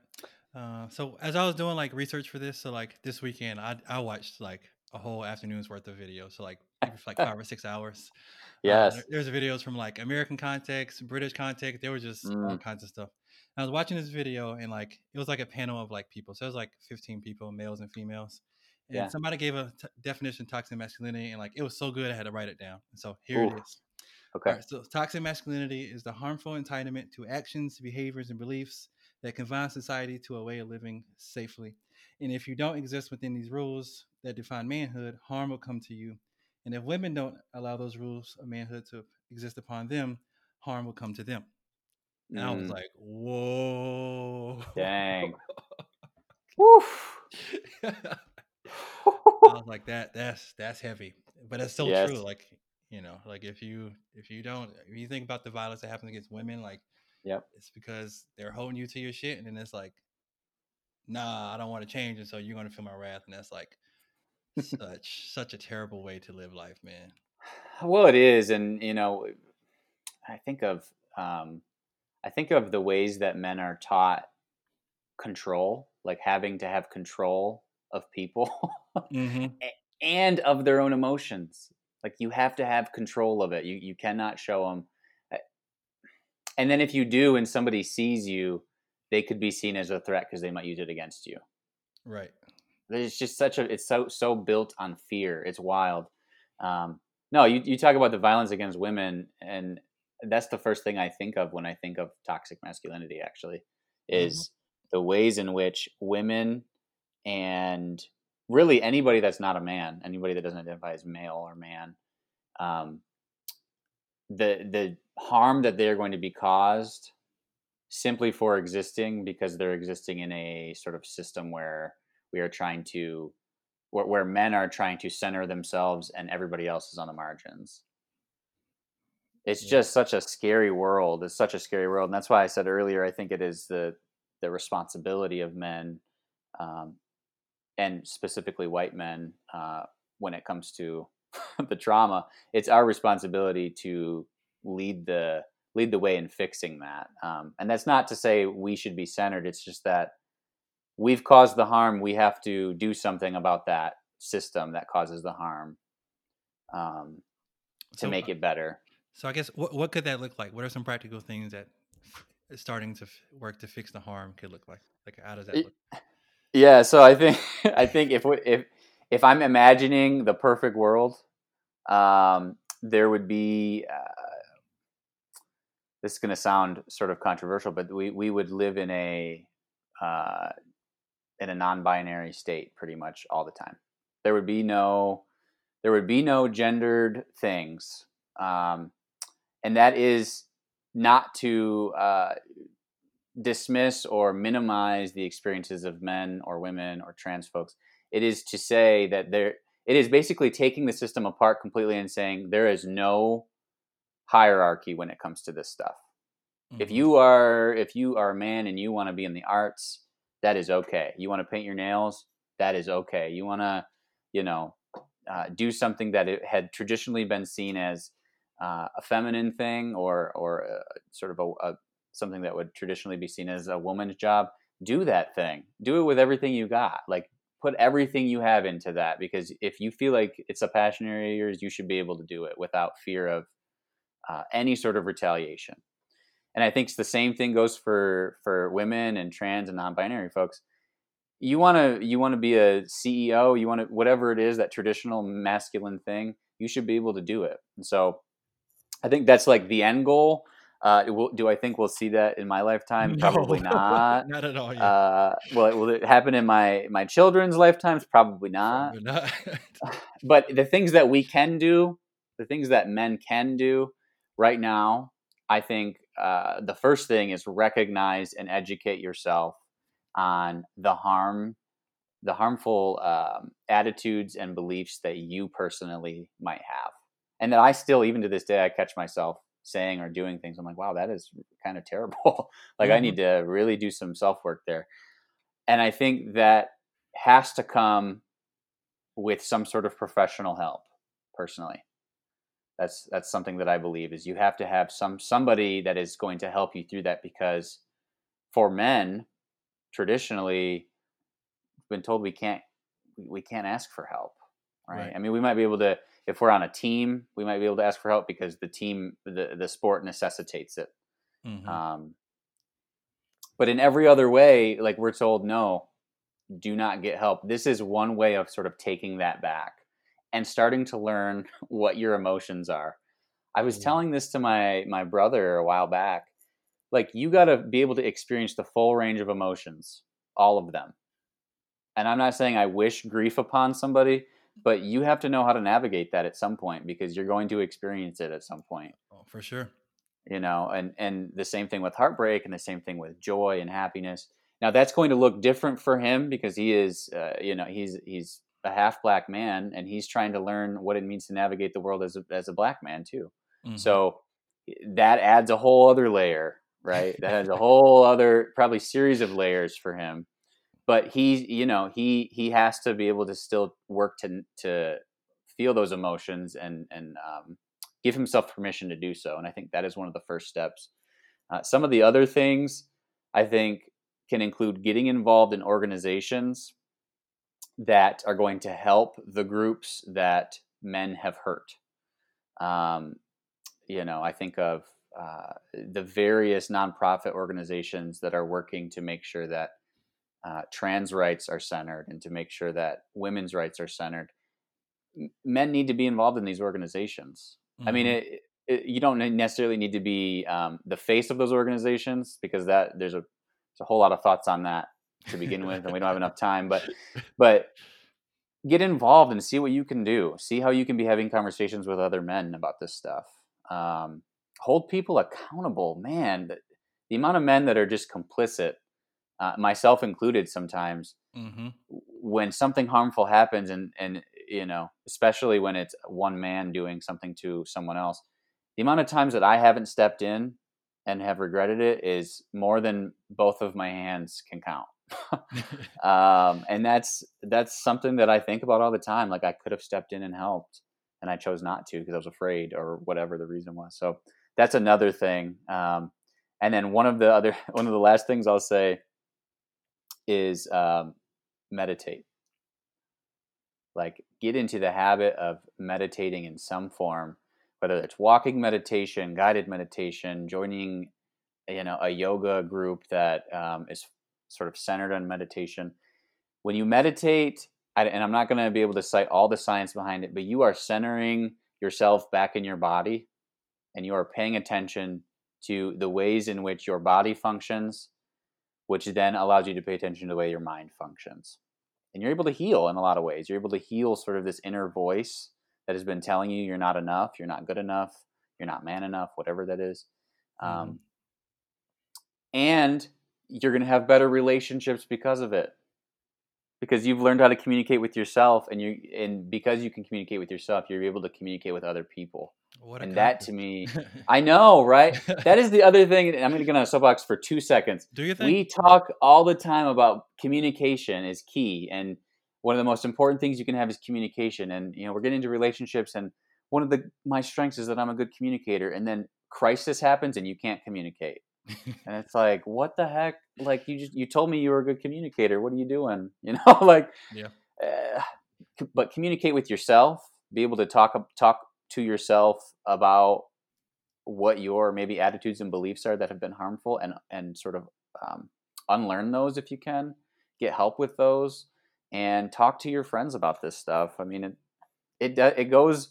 Uh, so as I was doing like research for this, so like this weekend, I I watched like a whole afternoon's worth of videos, so like like five or six hours.
Uh, yes,
uh, there's videos from like American context, British context. There were just mm. all kinds of stuff. I was watching this video, and like it was like a panel of like people. So it was like 15 people, males and females. And yeah. somebody gave a t- definition of toxic masculinity, and like it was so good, I had to write it down. And so here Ooh. it is.
Okay.
so toxic masculinity is the harmful entitlement to actions, behaviors, and beliefs that confine society to a way of living safely. And if you don't exist within these rules that define manhood, harm will come to you. And if women don't allow those rules of manhood to exist upon them, harm will come to them. And mm. I was mm. like, whoa.
Dang.
Woof. I was like, that that's that's heavy. But it's so yes. true. Like you know, like if you if you don't if you think about the violence that happens against women, like
yep,
it's because they're holding you to your shit, and then it's like, nah, I don't want to change, and so you're gonna feel my wrath, and that's like such such a terrible way to live life, man.
Well, it is, and you know, I think of um, I think of the ways that men are taught control, like having to have control of people mm-hmm. and of their own emotions. Like you have to have control of it. You you cannot show them. Eh, and then if you do, and somebody sees you, they could be seen as a threat because they might use it against you.
Right.
It's just such a. It's so so built on fear. It's wild. Um, no, you you talk about the violence against women, and that's the first thing I think of when I think of toxic masculinity. Actually, is mm-hmm. the ways in which women and really anybody that's not a man, anybody that doesn't identify as male or man, um, the the harm that they're going to be caused simply for existing because they're existing in a sort of system where we are trying to where, where men are trying to center themselves and everybody else is on the margins it's yeah. just such a scary world it's such a scary world and that's why i said earlier i think it is the the responsibility of men um, and specifically white men, uh, when it comes to the trauma, it's our responsibility to lead the lead the way in fixing that. Um, and that's not to say we should be centered. It's just that we've caused the harm. We have to do something about that system that causes the harm um, to so, make uh, it better.
So I guess what what could that look like? What are some practical things that starting to work to fix the harm could look like? Like how does that look?
Yeah, so I think I think if we, if if I'm imagining the perfect world, um, there would be. Uh, this is going to sound sort of controversial, but we, we would live in a uh, in a non-binary state pretty much all the time. There would be no there would be no gendered things, um, and that is not to uh, dismiss or minimize the experiences of men or women or trans folks. It is to say that there it is basically taking the system apart completely and saying there is no hierarchy when it comes to this stuff. Mm-hmm. If you are if you are a man and you want to be in the arts, that is okay. You want to paint your nails, that is okay. You want to, you know, uh, do something that it had traditionally been seen as uh, a feminine thing or or uh, sort of a, a something that would traditionally be seen as a woman's job. Do that thing. Do it with everything you got. Like put everything you have into that because if you feel like it's a passion area of yours, you should be able to do it without fear of uh, any sort of retaliation. And I think the same thing goes for for women and trans and non-binary folks. You want to you want to be a CEO, you want to whatever it is that traditional masculine thing, you should be able to do it. And so I think that's like the end goal. Uh, will, do I think we'll see that in my lifetime? No, Probably not.
not at all.
Yeah. Uh, well, will it happen in my my children's lifetimes? Probably not. Probably not. but the things that we can do, the things that men can do right now, I think uh, the first thing is recognize and educate yourself on the harm, the harmful um, attitudes and beliefs that you personally might have, and that I still, even to this day, I catch myself saying or doing things i'm like wow that is kind of terrible like mm-hmm. i need to really do some self work there and i think that has to come with some sort of professional help personally that's that's something that i believe is you have to have some somebody that is going to help you through that because for men traditionally been told we can't we can't ask for help right? right? i mean we might be able to if we're on a team, we might be able to ask for help because the team, the, the sport necessitates it. Mm-hmm. Um, but in every other way, like we're told, no, do not get help. This is one way of sort of taking that back and starting to learn what your emotions are. I was yeah. telling this to my my brother a while back. Like you got to be able to experience the full range of emotions, all of them. And I'm not saying I wish grief upon somebody, but you have to know how to navigate that at some point because you're going to experience it at some point.
Oh, for sure.
You know, and and the same thing with heartbreak, and the same thing with joy and happiness. Now that's going to look different for him because he is, uh, you know, he's he's a half black man, and he's trying to learn what it means to navigate the world as a, as a black man too. Mm-hmm. So that adds a whole other layer, right? that adds a whole other probably series of layers for him but he you know he he has to be able to still work to to feel those emotions and and um, give himself permission to do so and i think that is one of the first steps. Uh, some of the other things i think can include getting involved in organizations that are going to help the groups that men have hurt. Um, you know i think of uh, the various nonprofit organizations that are working to make sure that uh, trans rights are centered and to make sure that women's rights are centered men need to be involved in these organizations mm-hmm. i mean mm-hmm. it, it, you don't necessarily need to be um, the face of those organizations because that there's a, there's a whole lot of thoughts on that to begin with and we don't have enough time but but get involved and see what you can do see how you can be having conversations with other men about this stuff um, hold people accountable man the, the amount of men that are just complicit uh, myself included sometimes mm-hmm. when something harmful happens and and you know especially when it's one man doing something to someone else the amount of times that i haven't stepped in and have regretted it is more than both of my hands can count um, and that's that's something that i think about all the time like i could have stepped in and helped and I chose not to because I was afraid or whatever the reason was. So that's another thing. Um, and then one of the other one of the last things I'll say is um, meditate. Like get into the habit of meditating in some form, whether it's walking meditation, guided meditation, joining you know a yoga group that um, is sort of centered on meditation. When you meditate, and I'm not going to be able to cite all the science behind it, but you are centering yourself back in your body, and you are paying attention to the ways in which your body functions, which then allows you to pay attention to the way your mind functions. And you're able to heal in a lot of ways. You're able to heal sort of this inner voice that has been telling you you're not enough, you're not good enough, you're not man enough, whatever that is. Mm-hmm. Um, and you're going to have better relationships because of it because you've learned how to communicate with yourself and you and because you can communicate with yourself you're able to communicate with other people and that to me i know right? That is the other thing i'm going to get on a soapbox for two seconds.
Do you think
we talk all the time about communication is key and one of the most important things you can have is communication and you know we're getting into relationships and one of the my strengths is that i'm a good communicator and then crisis happens and you can't communicate. And it's like what the heck? Like you just you told me you were a good communicator. What are you doing? You know like
yeah.
uh, but communicate with yourself be able to talk talk to yourself about what your maybe attitudes and beliefs are that have been harmful and and sort of um, unlearn those if you can get help with those and talk to your friends about this stuff i mean it it, it goes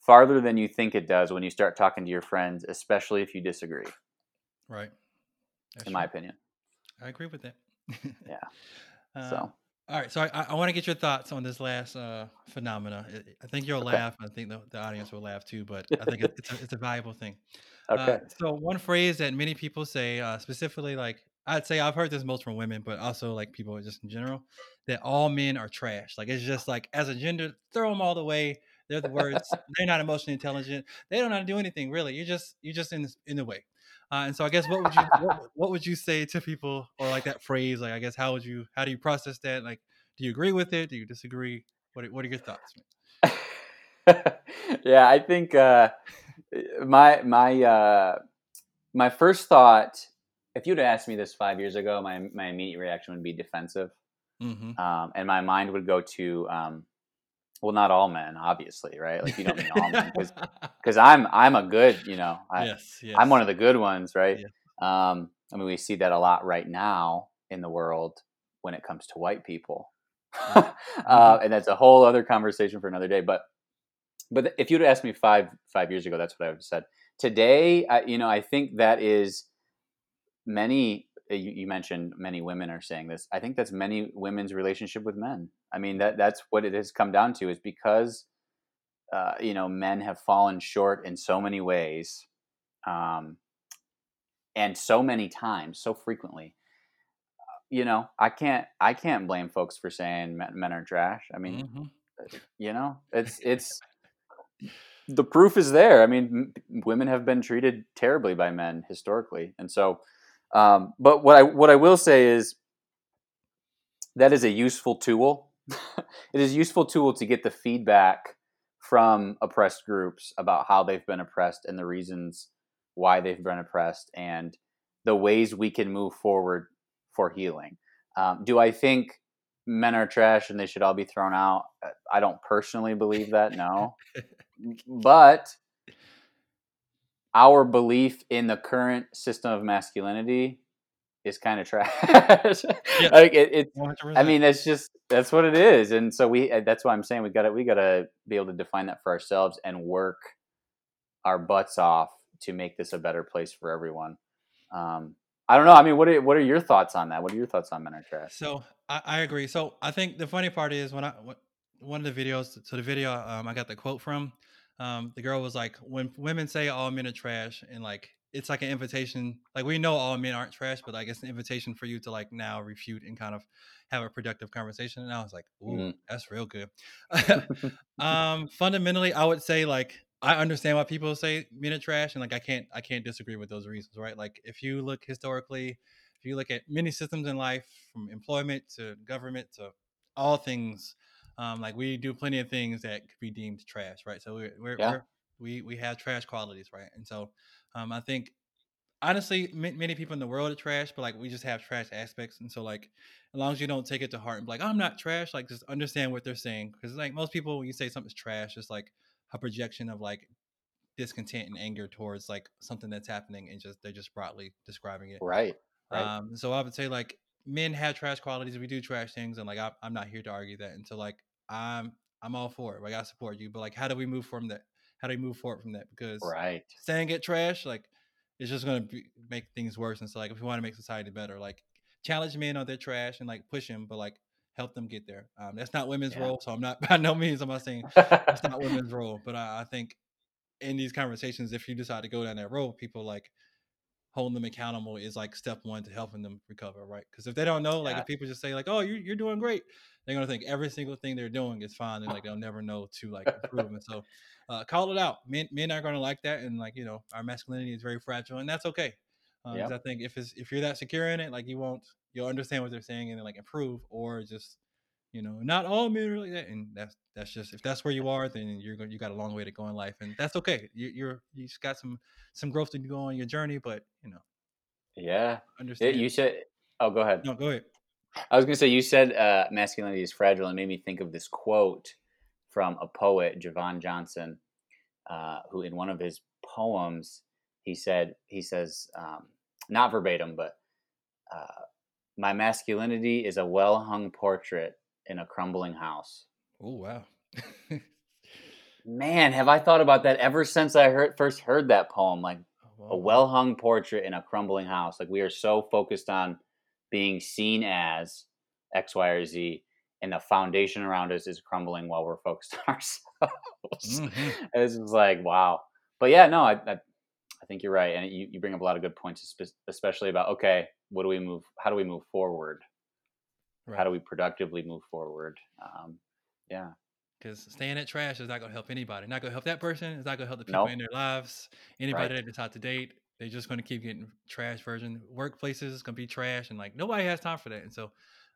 farther than you think it does when you start talking to your friends especially if you disagree
Right.
That's in true. my opinion.
I agree with that.
yeah.
Uh, so. All right, so I, I want to get your thoughts on this last uh, phenomena. I think you'll okay. laugh. I think the, the, audience will laugh too, but I think it's, a, it's a valuable thing.
Uh, okay. Uh,
so one phrase that many people say, uh, specifically, like I'd say I've heard this most from women, but also like people just in general, that all men are trash. Like it's just like as a gender, throw them all the way. They're the words. They're not emotionally intelligent. They don't know how to do anything really. You're just you're just in in the way. Uh, and so I guess what would you what, what, would you say to people or like that phrase? Like I guess how would you how do you process that? Like do you agree with it? Do you disagree? What are, what are your thoughts?
yeah, I think uh, my my uh, my first thought, if you'd asked me this five years ago, my my immediate reaction would be defensive,
mm-hmm.
um, and my mind would go to um, well not all men obviously right? Like you don't mean all men because i'm i'm a good you know I,
yes, yes.
i'm one of the good ones right? Um i mean we see that a lot right now in the world when it comes to white people. Uh, mm-hmm. and that's a whole other conversation for another day but but if you'd asked me five five years ago that's what i would have said. Today I, you know i think that is many you, you, mentioned many women are saying this. I think that's many women's relationship with men. I mean that that's what it has come down to is because uh, you know men have fallen short in so many ways, um, and so many times, so frequently. You know, I can't I can't blame folks for saying men, men are trash. I mean, mm-hmm. Uh, you know, it's it's the proof is there. I mean, women have been treated terribly by men historically, and so um, but what I what I will say is that is a useful tool. it is a useful tool to get the feedback from oppressed groups about how they've been oppressed and the reasons why they've been oppressed and the ways we can move forward for healing. Um, do I think men are trash and they should all be thrown out? I don't personally believe that, no. but our belief in the current system of masculinity is kind of trash. yeah. like it, it I mean, that's just that's what it is, and so we uh, that's why I'm saying we got to we got to be able to define that for ourselves and work our butts off to make this a better place for everyone. Um, I don't know. I mean, what are what are your thoughts on that? What are your thoughts on men are trash?
So I, I agree. So I think the funny part is when I one of the videos. So the video um, I got the quote from um, the girl was like, when women say all men are trash, and like it's like an invitation. Like we know all men aren't trash, but like it's an invitation for you to like now refute and kind of have a productive conversation. And I was like, ooh, mm. that's real good. um, fundamentally, I would say like I understand why people say men are trash, and like I can't I can't disagree with those reasons, right? Like if you look historically, if you look at many systems in life, from employment to government to all things um, like we do plenty of things that could be deemed trash, right? So we're, we're,
Yeah.
we're we we have trash qualities, right? And so um, I think honestly, ma- many people in the world are trash, but like we just have trash aspects, and so like as long as you don't take it to heart and be like, I'm not trash, like just understand what they're saying, because like most people, when you say something's trash, it's like a projection of like discontent and anger towards like something that's happening, and just they're just broadly describing it.
Right. Right.
Um, so I would say like men have trash qualities. We do trash things, and like I, I'm not here to argue that. And so like I'm I'm all for it. Like I support you, but like how do we move from that? How do we move forward from that? Because
right.
saying it trash like it's just gonna be, make things worse. And so like if we want to make society better, like challenge men on their trash and like push them, but like help them get there. Um, that's not women's
Yeah.
role, so I'm not by no means I'm not saying it's not women's role, but I, I think in these conversations, if you decide to go down that road, people like holding them accountable is like step one to helping them recover, right? Because if they don't know, like
Yeah.
if people just say like, "Oh, you're you're doing great," they're gonna think every single thing they're doing is fine, and like they'll never know to like improve. And so, uh, call it out. Men men are gonna like that, and like you know, our masculinity is very fragile, and that's okay. Um, 'cause
Yep.
I think if it's if you're that secure in it, like you won't you'll understand what they're saying and then like improve, or just you know, not all men are like that, and that's that's just if that's where you are, then you're going you got a long way to go in life, and that's okay. You, you're you just got some some growth to go on your journey, but you know,
yeah. Yeah,
understand.
You said. Oh, go ahead.
no, go ahead.
I was gonna say you said uh, masculinity is fragile, and made me think of this quote from a poet, Javon Johnson, uh, who in one of his poems he said he says um, not verbatim, but uh, my masculinity is a well hung portrait in a crumbling house.
Oh wow.
Man, have I thought about that ever since I heard first heard that poem? Like a well hung portrait in a crumbling house. Like we are so focused on being seen as X, Y, or Z, and the foundation around us is crumbling while we're focused on ourselves.
Mhm.
It's just like wow. But yeah, no, I, I I think you're right, and you, you bring up a lot of good points, especially about okay, what do we move? How do we move forward? How do we productively move forward? Um, yeah,
Because staying at trash is not going to help anybody. Not going to help that person. It's not going to help the people
Nope.
in their lives. Anybody
Right.
that decides to date, they're just going to keep getting trash version. Workplaces is going to be trash, and like nobody has time for that. And so,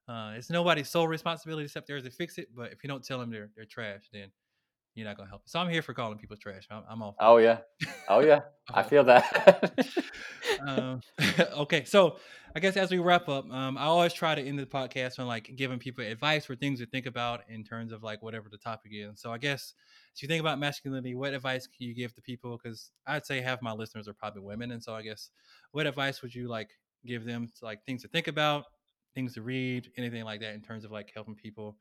uh, it's nobody's sole responsibility except theirs to fix it. But if you don't tell them they're they're trash, then you're not to help. So I'm here for calling people trash. I'm, I'm all.
Oh yeah, oh yeah. I
for
feel that.
um, okay, so I guess as we wrap up, um, I always try to end the podcast on like giving people advice or things to think about in terms of like whatever the topic is. So I guess as you think about masculinity, what advice can you give to people? Because I'd say half my listeners are probably women, and so I guess what advice would you like give them to like things to think about, things to read, anything like that in terms of like helping people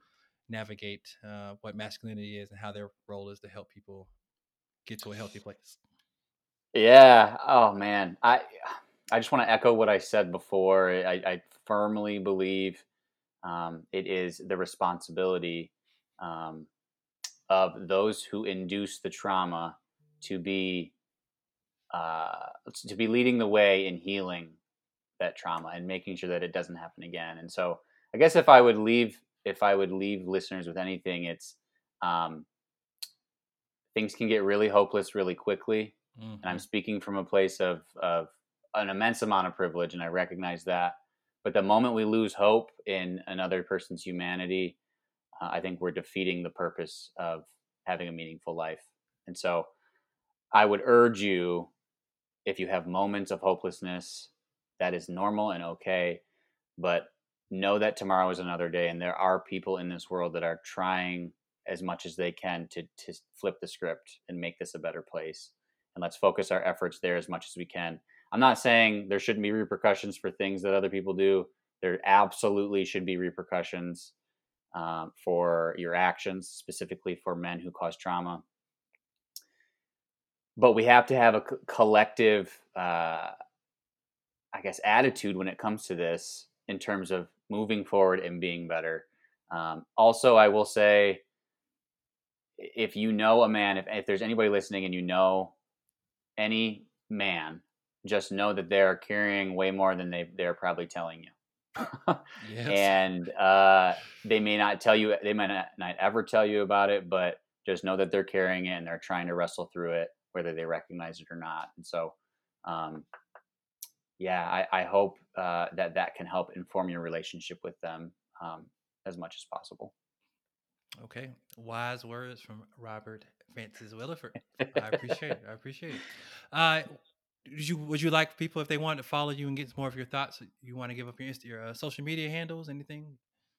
navigate uh, what masculinity is and how their role is to help people get to a healthy place.
Yeah. Oh man, I I just want to echo what I said before. I, I firmly believe um, it is the responsibility um, of those who induce the trauma to be uh, to be leading the way in healing that trauma and making sure that it doesn't happen again. And so, I guess if I would leave if I would leave listeners with anything, it's um, things can get really hopeless really quickly and I'm
Mhm.
speaking from a place of of an immense amount of privilege, and I recognize that. But the moment we lose hope in another person's humanity, uh, I think we're defeating the purpose of having a meaningful life. And so, I would urge you, if you have moments of hopelessness, that is normal and okay. But know that tomorrow is another day, and there are people in this world that are trying as much as they can to to flip the script and make this a better place and let's focus our efforts there as much as we can. I'm not saying there shouldn't be repercussions for things that other people do. There absolutely should be repercussions um, for your actions, specifically for men who cause trauma. But we have to have a co- collective, uh, I guess, attitude when it comes to this in terms of moving forward and being better. Um, also, I will say, if you know a man, if, if there's anybody listening and you know any man, just know that they're carrying way more than they they're probably telling you.
Yes.
and uh, they may not tell you, they might not, not ever tell you about it, but just know that they're carrying it and they're trying to wrestle through it, whether they recognize it or not. And so, um, yeah, I, I hope uh, that that can help inform your relationship with them um, as much as possible.
Okay, wise words from Robert Francis Williford. I appreciate it. I appreciate it. Uh, would you would you like people if they want to follow you and get more of your thoughts? You want to give up your your uh, social media handles? Anything?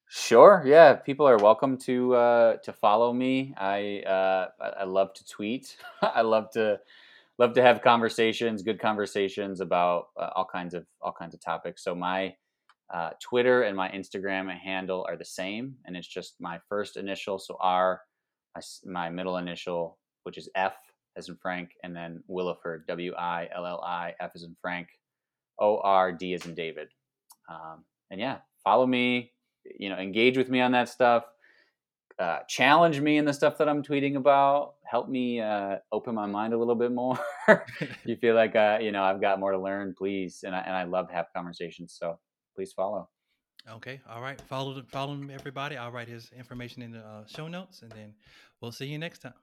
Sure. Yeah, people are welcome to uh, to follow me. I uh, I love to tweet. I love to love to have conversations, good conversations about uh, all kinds of all kinds of topics. So my uh, Twitter and my Instagram handle are the same, and it's just my first initial, so R, my, my middle initial, which is F as in Frank, and then Williford, W I L L I, F as in Frank, O R D as in David. Um, and yeah, follow me, you know, engage with me on that stuff. Uh, challenge me in the stuff that I'm tweeting about. Help me uh, open my mind a little bit more. you feel like uh, you know I've got more to learn, please. And I, and I love to have conversations. So please follow.
Okay. All right. Follow follow him, everybody. I'll write his information in the uh, show notes, and then we'll see you next time.